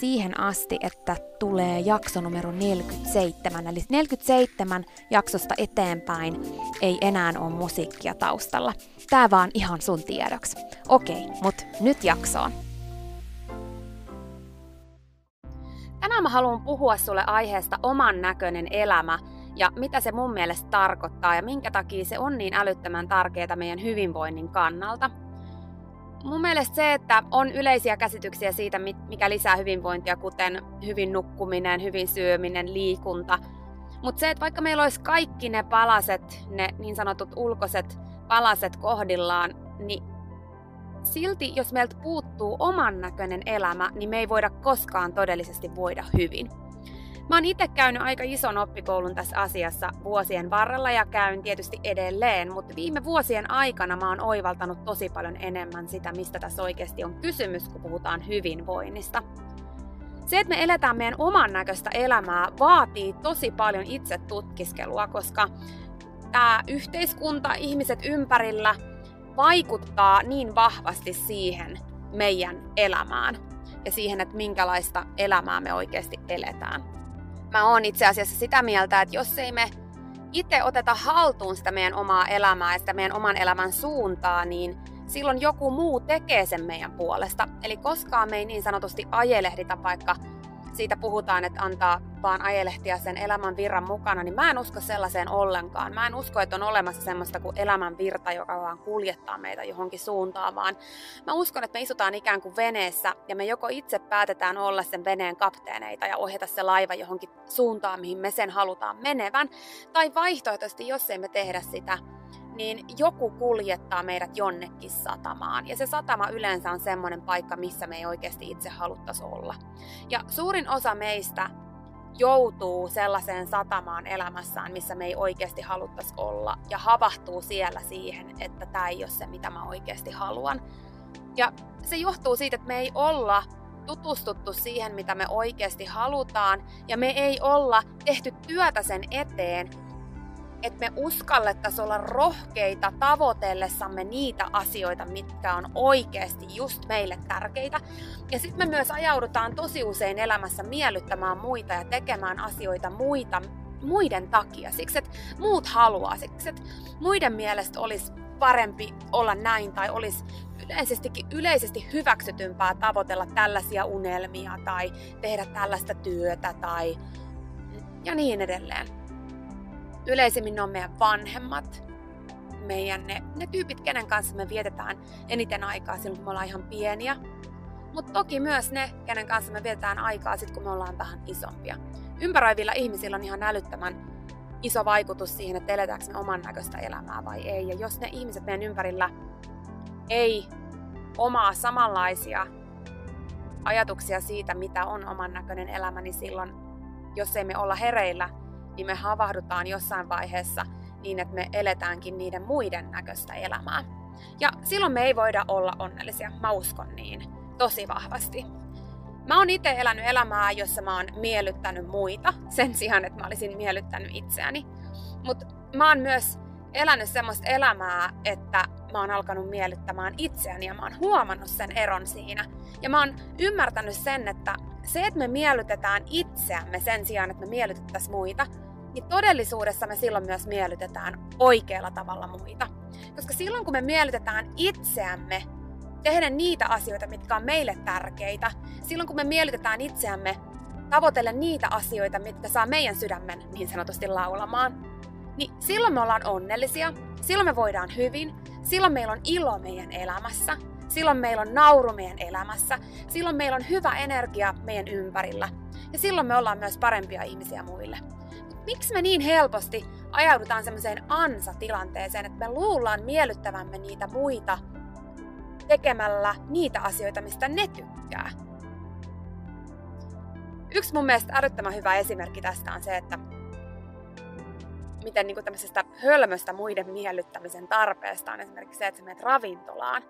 siihen asti, että tulee jakso numero 47. Eli 47 jaksosta eteenpäin ei enää ole musiikkia taustalla. Tää vaan ihan sun tiedoksi. Okei, mut nyt jaksoon. Tänään mä haluan puhua sulle aiheesta oman näköinen elämä ja mitä se mun mielestä tarkoittaa ja minkä takia se on niin älyttömän tärkeää meidän hyvinvoinnin kannalta – mun mielestä se, että on yleisiä käsityksiä siitä, mikä lisää hyvinvointia, kuten hyvin nukkuminen, hyvin syöminen, liikunta. Mutta se, että vaikka meillä olisi kaikki ne palaset, ne niin sanotut ulkoiset palaset kohdillaan, niin silti jos meiltä puuttuu oman näköinen elämä, niin me ei voida koskaan todellisesti voida hyvin. Mä oon itse käynyt aika ison oppikoulun tässä asiassa vuosien varrella ja käyn tietysti edelleen, mutta viime vuosien aikana mä oon oivaltanut tosi paljon enemmän sitä, mistä tässä oikeasti on kysymys, kun puhutaan hyvinvoinnista. Se, että me eletään meidän oman näköistä elämää, vaatii tosi paljon itse tutkiskelua, koska tämä yhteiskunta, ihmiset ympärillä vaikuttaa niin vahvasti siihen meidän elämään ja siihen, että minkälaista elämää me oikeasti eletään mä oon itse asiassa sitä mieltä, että jos ei me itse oteta haltuun sitä meidän omaa elämää ja sitä meidän oman elämän suuntaa, niin silloin joku muu tekee sen meidän puolesta. Eli koskaan me ei niin sanotusti ajelehdita vaikka siitä puhutaan, että antaa vaan ajelehtia sen elämän virran mukana, niin mä en usko sellaiseen ollenkaan. Mä en usko, että on olemassa semmoista kuin elämän virta, joka vaan kuljettaa meitä johonkin suuntaan, vaan mä uskon, että me istutaan ikään kuin veneessä ja me joko itse päätetään olla sen veneen kapteeneita ja ohjata se laiva johonkin suuntaan, mihin me sen halutaan menevän, tai vaihtoehtoisesti, jos ei me tehdä sitä, niin joku kuljettaa meidät jonnekin satamaan. Ja se satama yleensä on semmoinen paikka, missä me ei oikeasti itse haluttaisi olla. Ja suurin osa meistä joutuu sellaiseen satamaan elämässään, missä me ei oikeasti haluttaisi olla, ja havahtuu siellä siihen, että tämä ei ole se, mitä mä oikeasti haluan. Ja se johtuu siitä, että me ei olla tutustuttu siihen, mitä me oikeasti halutaan, ja me ei olla tehty työtä sen eteen, että me uskallettaisiin olla rohkeita tavoitellessamme niitä asioita, mitkä on oikeasti just meille tärkeitä. Ja sitten me myös ajaudutaan tosi usein elämässä miellyttämään muita ja tekemään asioita muita, muiden takia. Siksi, että muut haluaa, siksi, että muiden mielestä olisi parempi olla näin tai olisi yleisestikin yleisesti hyväksytympää tavoitella tällaisia unelmia tai tehdä tällaista työtä tai ja niin edelleen. Yleisimmin ne on meidän vanhemmat, meidän ne, ne tyypit, kenen kanssa me vietetään eniten aikaa silloin, kun me ollaan ihan pieniä. Mutta toki myös ne, kenen kanssa me vietetään aikaa sitten, kun me ollaan vähän isompia. Ympäröivillä ihmisillä on ihan älyttömän iso vaikutus siihen, että eletäänkö me oman näköistä elämää vai ei. Ja jos ne ihmiset meidän ympärillä ei omaa samanlaisia ajatuksia siitä, mitä on oman näköinen elämä, niin silloin, jos ei me olla hereillä, niin me havahdutaan jossain vaiheessa niin, että me eletäänkin niiden muiden näköistä elämää. Ja silloin me ei voida olla onnellisia. Mä uskon niin tosi vahvasti. Mä oon itse elänyt elämää, jossa mä oon miellyttänyt muita sen sijaan, että mä olisin miellyttänyt itseäni. Mutta mä oon myös elänyt semmoista elämää, että mä oon alkanut miellyttämään itseäni ja mä oon huomannut sen eron siinä. Ja mä oon ymmärtänyt sen, että se, että me miellytetään itseämme sen sijaan, että me miellytettäisiin muita, niin todellisuudessa me silloin myös miellytetään oikealla tavalla muita. Koska silloin kun me miellytetään itseämme, tehdä niitä asioita, mitkä on meille tärkeitä, silloin kun me miellytetään itseämme, tavoitella niitä asioita, mitkä saa meidän sydämen niin sanotusti laulamaan, niin silloin me ollaan onnellisia, silloin me voidaan hyvin, silloin meillä on ilo meidän elämässä, silloin meillä on nauru meidän elämässä, silloin meillä on hyvä energia meidän ympärillä ja silloin me ollaan myös parempia ihmisiä muille. Miksi me niin helposti ajaudutaan semmoiseen ansa-tilanteeseen, että me luullaan miellyttävämme niitä muita tekemällä niitä asioita, mistä ne tykkää? Yksi mun mielestä älyttömän hyvä esimerkki tästä on se, että miten niin tämmöisestä hölmöstä muiden miellyttämisen tarpeesta on esimerkiksi se, että sä menet ravintolaan.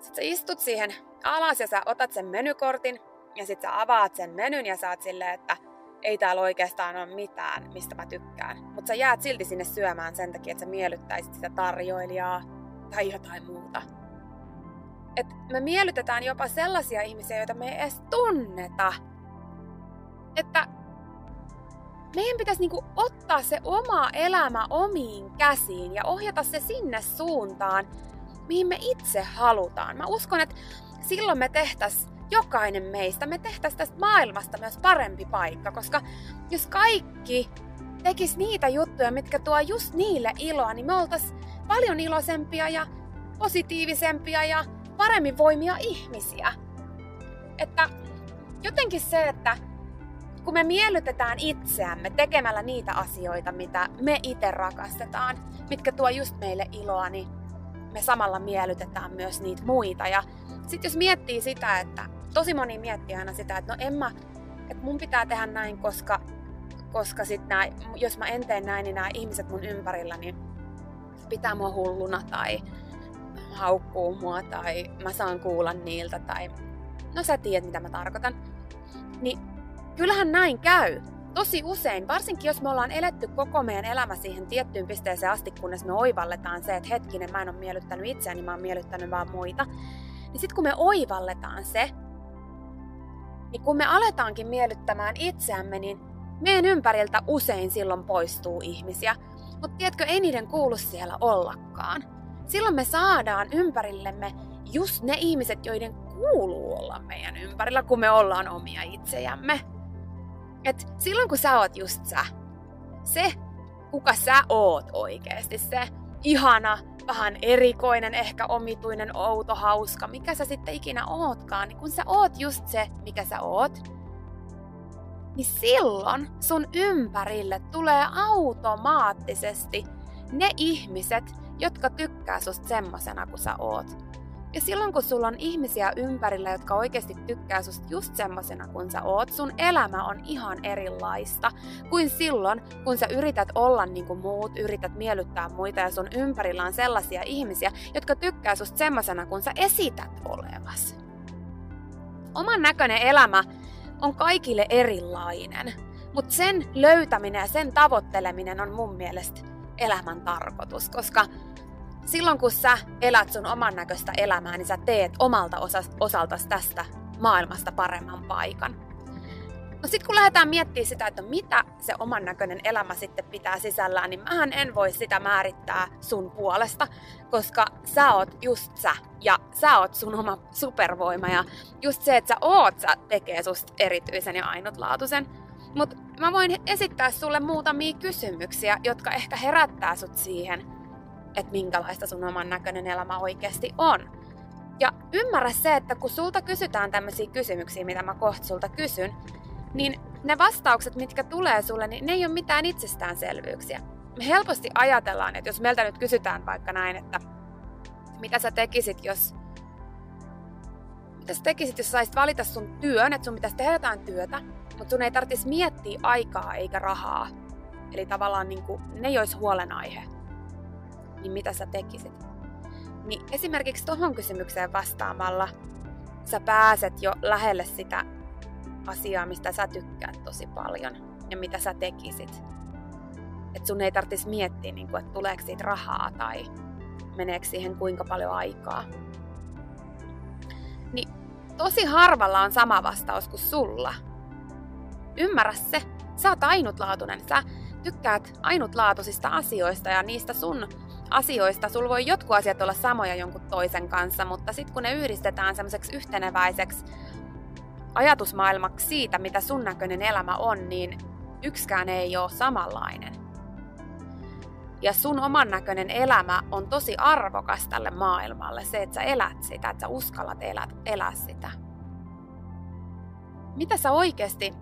Sitten sä istut siihen alas ja sä otat sen menykortin ja sitten sä avaat sen menyn ja saat silleen, että ei täällä oikeastaan ole mitään, mistä mä tykkään. Mutta sä jäät silti sinne syömään sen takia, että sä miellyttäisit sitä tarjoilijaa tai jotain muuta. Et me miellytetään jopa sellaisia ihmisiä, joita me ei edes tunneta. Että meidän pitäisi niinku ottaa se oma elämä omiin käsiin ja ohjata se sinne suuntaan, mihin me itse halutaan. Mä uskon, että silloin me tehtäis jokainen meistä, me tehtäis tästä maailmasta myös parempi paikka, koska jos kaikki tekis niitä juttuja, mitkä tuo just niille iloa, niin me oltais paljon iloisempia ja positiivisempia ja paremmin voimia ihmisiä. Että jotenkin se, että kun me miellytetään itseämme tekemällä niitä asioita, mitä me itse rakastetaan, mitkä tuo just meille iloa, niin me samalla miellytetään myös niitä muita. Ja sitten jos miettii sitä, että tosi moni miettii aina sitä, että no en mä, että mun pitää tehdä näin, koska, koska sit nää, jos mä en tee näin, niin nämä ihmiset mun ympärillä, niin pitää mua hulluna tai haukkuu mua tai mä saan kuulla niiltä tai no sä tiedät mitä mä tarkoitan. Niin kyllähän näin käy. Tosi usein, varsinkin jos me ollaan eletty koko meidän elämä siihen tiettyyn pisteeseen asti, kunnes me oivalletaan se, että hetkinen, mä en ole miellyttänyt itseäni, mä oon miellyttänyt vaan muita. Niin sitten kun me oivalletaan se, niin kun me aletaankin miellyttämään itseämme, niin meidän ympäriltä usein silloin poistuu ihmisiä. Mutta tiedätkö, ei niiden kuulu siellä ollakaan. Silloin me saadaan ympärillemme just ne ihmiset, joiden kuuluu olla meidän ympärillä, kun me ollaan omia itsejämme. Et silloin kun sä oot just sä, se kuka sä oot oikeesti, se ihana, vähän erikoinen, ehkä omituinen, outo, hauska, mikä sä sitten ikinä ootkaan, niin kun sä oot just se, mikä sä oot, niin silloin sun ympärille tulee automaattisesti ne ihmiset, jotka tykkää susta semmosena kuin sä oot. Ja silloin kun sulla on ihmisiä ympärillä, jotka oikeasti tykkää susta just semmosena kuin sä oot, sun elämä on ihan erilaista kuin silloin, kun sä yrität olla niin kuin muut, yrität miellyttää muita ja sun ympärillä on sellaisia ihmisiä, jotka tykkää susta semmosena kuin sä esität olevas. Oman näköinen elämä on kaikille erilainen, mutta sen löytäminen ja sen tavoitteleminen on mun mielestä elämän tarkoitus, koska silloin kun sä elät sun oman näköistä elämää, niin sä teet omalta osaltasi tästä maailmasta paremman paikan. No sitten kun lähdetään miettimään sitä, että mitä se oman näköinen elämä sitten pitää sisällään, niin mähän en voi sitä määrittää sun puolesta, koska sä oot just sä ja sä oot sun oma supervoima ja just se, että sä oot, sä tekee susta erityisen ja ainutlaatuisen. Mutta mä voin esittää sulle muutamia kysymyksiä, jotka ehkä herättää sut siihen, että minkälaista sun oman näköinen elämä oikeasti on. Ja ymmärrä se, että kun sulta kysytään tämmöisiä kysymyksiä, mitä mä kohta sulta kysyn, niin ne vastaukset, mitkä tulee sulle, niin ne ei ole mitään itsestäänselvyyksiä. Me helposti ajatellaan, että jos meiltä nyt kysytään vaikka näin, että mitä sä tekisit, jos mitä sä tekisit, jos saisit valita sun työn, että sun pitäisi tehdä jotain työtä, mutta sun ei tarvitsisi miettiä aikaa eikä rahaa. Eli tavallaan niin kuin, ne ei olisi huolenaihe. Niin mitä sä tekisit? Niin esimerkiksi tuohon kysymykseen vastaamalla sä pääset jo lähelle sitä asiaa, mistä sä tykkäät tosi paljon ja mitä sä tekisit. Että sun ei tarvitsisi miettiä, niin kuin, että tuleeko siitä rahaa tai meneekö siihen kuinka paljon aikaa. Niin tosi harvalla on sama vastaus kuin sulla. Ymmärrä se, sä oot ainutlaatuinen, sä tykkäät ainutlaatuisista asioista ja niistä sun asioista. Sulla voi jotkut asiat olla samoja jonkun toisen kanssa, mutta sitten kun ne yhdistetään semmoiseksi yhteneväiseksi ajatusmaailmaksi siitä, mitä sun näköinen elämä on, niin yksikään ei ole samanlainen. Ja sun oman näköinen elämä on tosi arvokas tälle maailmalle, se, että sä elät sitä, että sä uskallat elää, elää sitä. Mitä sä oikeasti,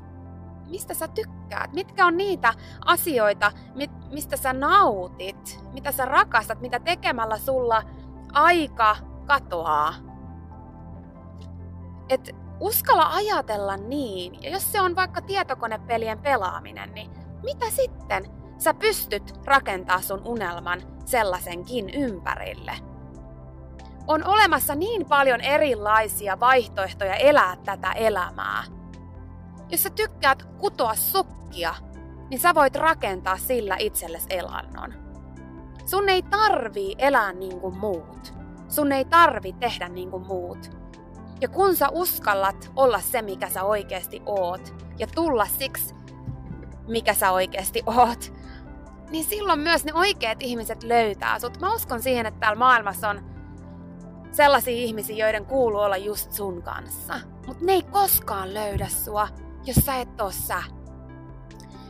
mistä sä tykkäät? Mitkä on niitä asioita, mistä sä nautit, mitä sä rakastat, mitä tekemällä sulla aika katoaa? Et Uskalla ajatella niin, ja jos se on vaikka tietokonepelien pelaaminen, niin mitä sitten? Sä pystyt rakentaa sun unelman sellaisenkin ympärille. On olemassa niin paljon erilaisia vaihtoehtoja elää tätä elämää. Jos sä tykkäät kutoa sukkia, niin sä voit rakentaa sillä itsellesi elannon. Sun ei tarvii elää niin kuin muut. Sun ei tarvi tehdä niin kuin muut ja kun sä uskallat olla se, mikä sä oikeasti oot, ja tulla siksi, mikä sä oikeasti oot, niin silloin myös ne oikeat ihmiset löytää sut. Mä uskon siihen, että täällä maailmassa on sellaisia ihmisiä, joiden kuuluu olla just sun kanssa. Mutta ne ei koskaan löydä sua, jos sä et oo sä.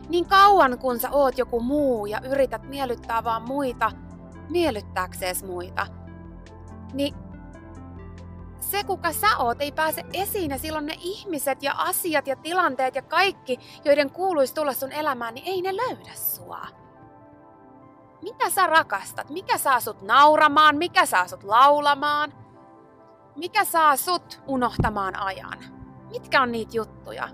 Niin kauan kun sä oot joku muu ja yrität miellyttää vaan muita, miellyttääksees muita, niin se, kuka sä oot, ei pääse esiin ja silloin ne ihmiset ja asiat ja tilanteet ja kaikki, joiden kuuluisi tulla sun elämään, niin ei ne löydä sua. Mitä sä rakastat? Mikä saa sut nauramaan? Mikä saa sut laulamaan? Mikä saa sut unohtamaan ajan? Mitkä on niitä juttuja?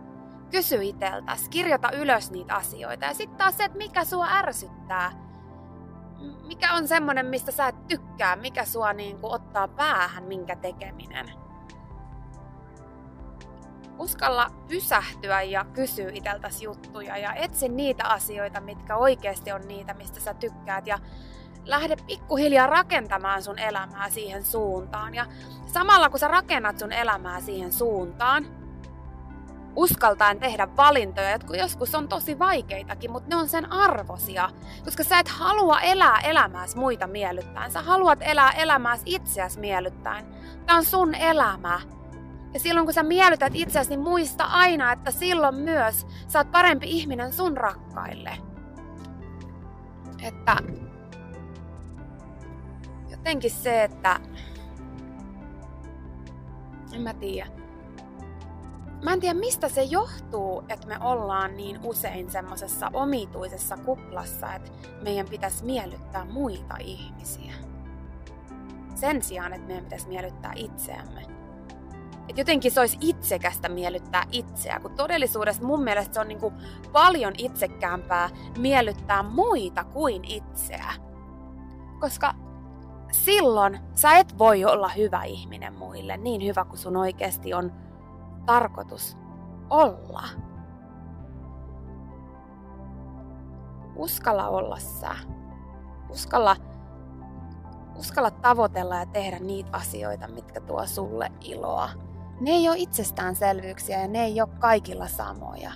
Kysy iteltäs, kirjoita ylös niitä asioita ja sitten taas se, että mikä sua ärsyttää – mikä on semmonen, mistä sä et tykkää, mikä sua niin kuin ottaa päähän, minkä tekeminen. Uskalla pysähtyä ja kysyä iteltäsi juttuja ja etsi niitä asioita, mitkä oikeasti on niitä, mistä sä tykkäät ja lähde pikkuhiljaa rakentamaan sun elämää siihen suuntaan. Ja samalla kun sä rakennat sun elämää siihen suuntaan, uskaltaen tehdä valintoja, jotka joskus on tosi vaikeitakin, mutta ne on sen arvosia. Koska sä et halua elää elämääsi muita miellyttäen. Sä haluat elää elämääsi itseäsi miellyttäen. Tämä on sun elämä. Ja silloin kun sä miellytät itseäsi, niin muista aina, että silloin myös sä oot parempi ihminen sun rakkaille. Että jotenkin se, että en mä tiedä Mä en tiedä, mistä se johtuu, että me ollaan niin usein semmoisessa omituisessa kuplassa, että meidän pitäisi miellyttää muita ihmisiä. Sen sijaan, että meidän pitäisi miellyttää itseämme. Et jotenkin se olisi itsekästä miellyttää itseä, kun todellisuudessa mun mielestä se on niinku paljon itsekkäämpää miellyttää muita kuin itseä. Koska silloin sä et voi olla hyvä ihminen muille, niin hyvä kuin sun oikeasti on tarkoitus olla. Uskalla olla sä. Uskalla, uskalla tavoitella ja tehdä niitä asioita, mitkä tuo sulle iloa. Ne ei ole itsestäänselvyyksiä ja ne ei ole kaikilla samoja.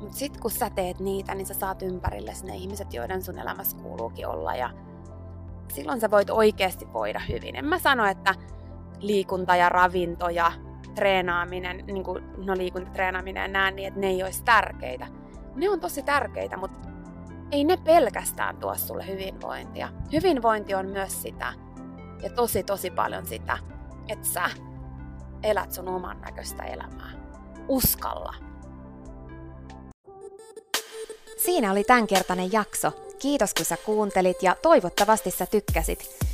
Mutta sitten kun sä teet niitä, niin sä saat ympärillesi ne ihmiset, joiden sun elämässä kuuluukin olla. Ja silloin sä voit oikeasti voida hyvin. En mä sano, että liikunta ja ravinto ja treenaaminen, niin kuin, no liikuntatreenaaminen ja nää, niin että ne ei olisi tärkeitä. Ne on tosi tärkeitä, mutta ei ne pelkästään tuo sulle hyvinvointia. Hyvinvointi on myös sitä, ja tosi tosi paljon sitä, että sä elät sun oman näköistä elämää. Uskalla. Siinä oli tämänkertainen jakso. Kiitos kun sä kuuntelit ja toivottavasti sä tykkäsit.